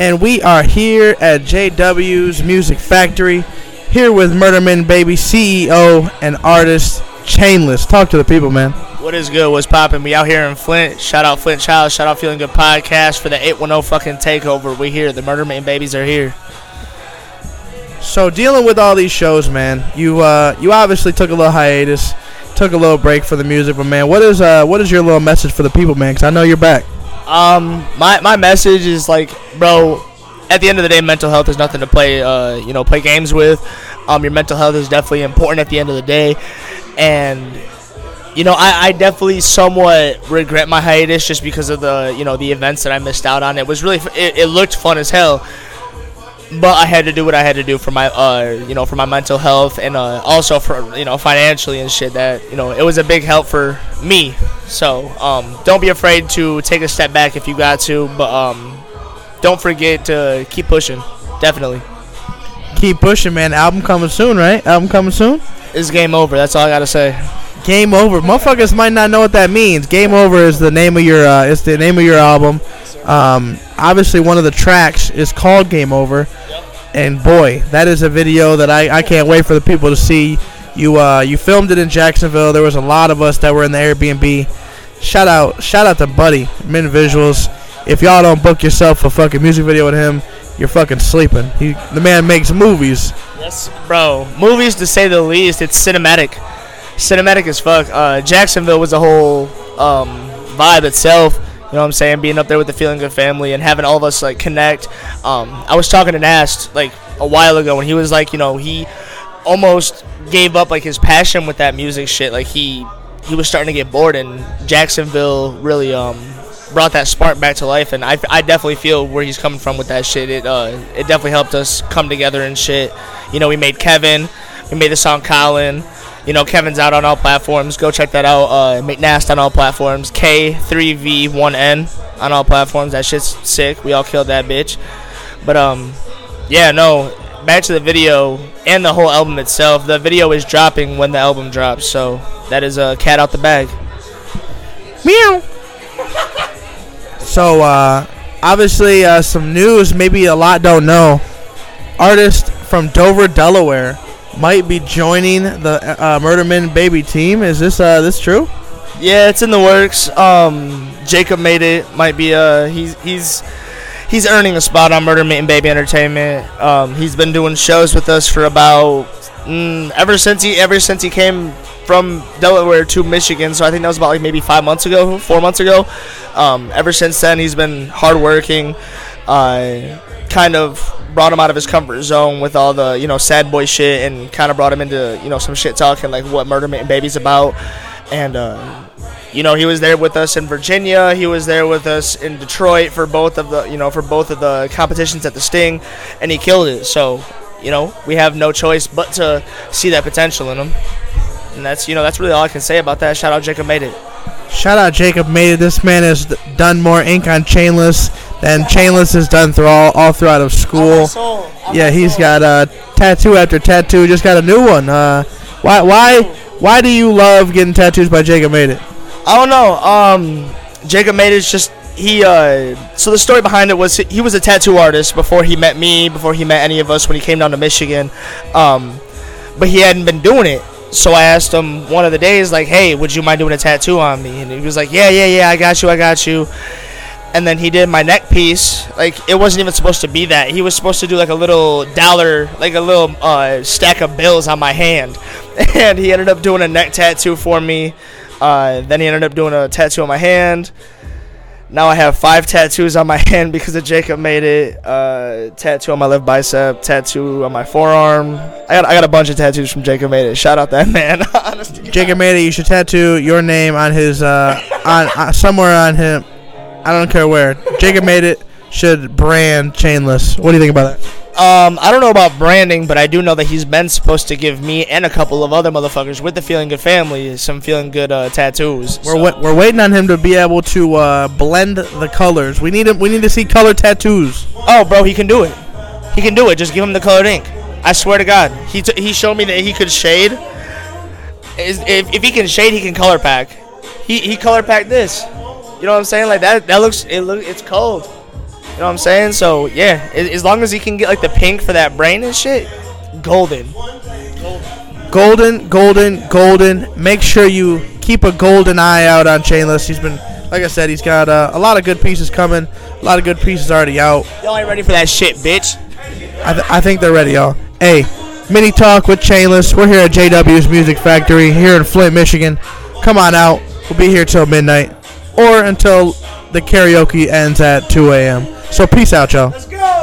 and we are here at JW's Music Factory, here with Murderman Baby CEO and artist Chainless. Talk to the people, man. What is good? What's popping? We out here in Flint. Shout out Flint Child. Shout out Feeling Good Podcast for the 810 fucking takeover. We here. The Murderman Babies are here. So dealing with all these shows, man, you uh, you obviously took a little hiatus, took a little break for the music, but man, what is uh, what is your little message for the people, man? Because I know you're back. Um, my my message is like, bro. At the end of the day, mental health is nothing to play. Uh, you know, play games with. Um, your mental health is definitely important at the end of the day, and you know, I, I definitely somewhat regret my hiatus just because of the you know the events that I missed out on. It was really it, it looked fun as hell, but I had to do what I had to do for my uh you know for my mental health and uh, also for you know financially and shit. That you know it was a big help for me. So um, don't be afraid to take a step back if you got to, but um, don't forget to keep pushing. Definitely, Keep pushing, man. Album coming soon, right? Album coming soon. it's game over. That's all I gotta say. Game over. Motherfuckers might not know what that means. Game over is the name of your uh, it's the name of your album. Um, obviously, one of the tracks is called Game Over, and boy, that is a video that I, I can't wait for the people to see. You uh, you filmed it in Jacksonville. There was a lot of us that were in the Airbnb. Shout out shout out to Buddy Min Visuals. If y'all don't book yourself a fucking music video with him, you're fucking sleeping. He the man makes movies. Yes, bro. Movies, to say the least, it's cinematic. Cinematic as fuck. Uh, Jacksonville was a whole um, vibe itself. You know what I'm saying? Being up there with the Feeling Good family and having all of us like connect. Um, I was talking to Nast like a while ago when he was like, you know, he almost gave up like his passion with that music shit. Like he he was starting to get bored, and Jacksonville really um brought that spark back to life. And I, I definitely feel where he's coming from with that shit. It uh it definitely helped us come together and shit. You know, we made Kevin, we made the song Colin. You know, Kevin's out on all platforms. Go check that out. Uh, McNast on all platforms. K3V1N on all platforms. That shit's sick. We all killed that bitch. But um, yeah, no. Back to the video and the whole album itself. The video is dropping when the album drops, so that is a cat out the bag. Meow. So, uh, obviously, uh, some news. Maybe a lot don't know. Artist from Dover, Delaware, might be joining the uh, Murderman Baby team. Is this uh, this true? Yeah, it's in the works. Um, Jacob made it. Might be uh, he's he's he's earning a spot on Murderman Baby Entertainment. Um, he's been doing shows with us for about mm, ever since he ever since he came from Delaware to Michigan. So I think that was about like maybe five months ago, four months ago. Um, ever since then, he's been hardworking. Uh, kind of brought him out of his comfort zone with all the you know sad boy shit, and kind of brought him into you know some shit talking like what Murderman Baby's about, and. Uh, you know, he was there with us in Virginia. He was there with us in Detroit for both of the, you know, for both of the competitions at the Sting, and he killed it. So, you know, we have no choice but to see that potential in him. And that's, you know, that's really all I can say about that. Shout out Jacob made it. Shout out Jacob made it. This man has done more ink on Chainless than Chainless has done through all, all throughout of school. Yeah, he's got uh, tattoo after tattoo. Just got a new one. Uh, why why why do you love getting tattoos by Jacob made it? I don't know. Um, Jacob made it just he. Uh, so the story behind it was he was a tattoo artist before he met me, before he met any of us when he came down to Michigan. Um, but he hadn't been doing it. So I asked him one of the days, like, "Hey, would you mind doing a tattoo on me?" And he was like, "Yeah, yeah, yeah, I got you, I got you." And then he did my neck piece. Like it wasn't even supposed to be that. He was supposed to do like a little dollar, like a little uh, stack of bills on my hand. And he ended up doing a neck tattoo for me. Uh, then he ended up doing a tattoo on my hand. Now I have five tattoos on my hand because of Jacob made it. Uh, tattoo on my left bicep, tattoo on my forearm. I got I got a bunch of tattoos from Jacob made it. Shout out that man. Jacob made it. You should tattoo your name on his uh, on uh, somewhere on him. I don't care where. Jacob made it. Should brand chainless. What do you think about that? Um, I don't know about branding, but I do know that he's been supposed to give me and a couple of other motherfuckers with the Feeling Good family some Feeling Good uh, tattoos. We're So- wa- we're waiting on him to be able to uh, blend the colors. We need him. We need to see color tattoos. Oh, bro, he can do it. He can do it. Just give him the colored ink. I swear to God. He, t- he showed me that he could shade. Is- If, if he can shade, he can color pack. He, he color packed this. You know what I'm saying? Like that. That looks. It look. It's cold. You know what I'm saying? So yeah, as long as he can get like the pink for that brain and shit, golden. Golden, golden, golden. Make sure you keep a golden eye out on Chainless. He's been, like I said, he's got uh, a lot of good pieces coming. A lot of good pieces already out. Y'all ain't ready for that shit, bitch. I, th- I think they're ready, y'all. Hey, mini talk with Chainless. We're here at JW's Music Factory here in Flint, Michigan. Come on out. We'll be here till midnight or until the karaoke ends at 2 a.m. So peace out, y'all. Let's go.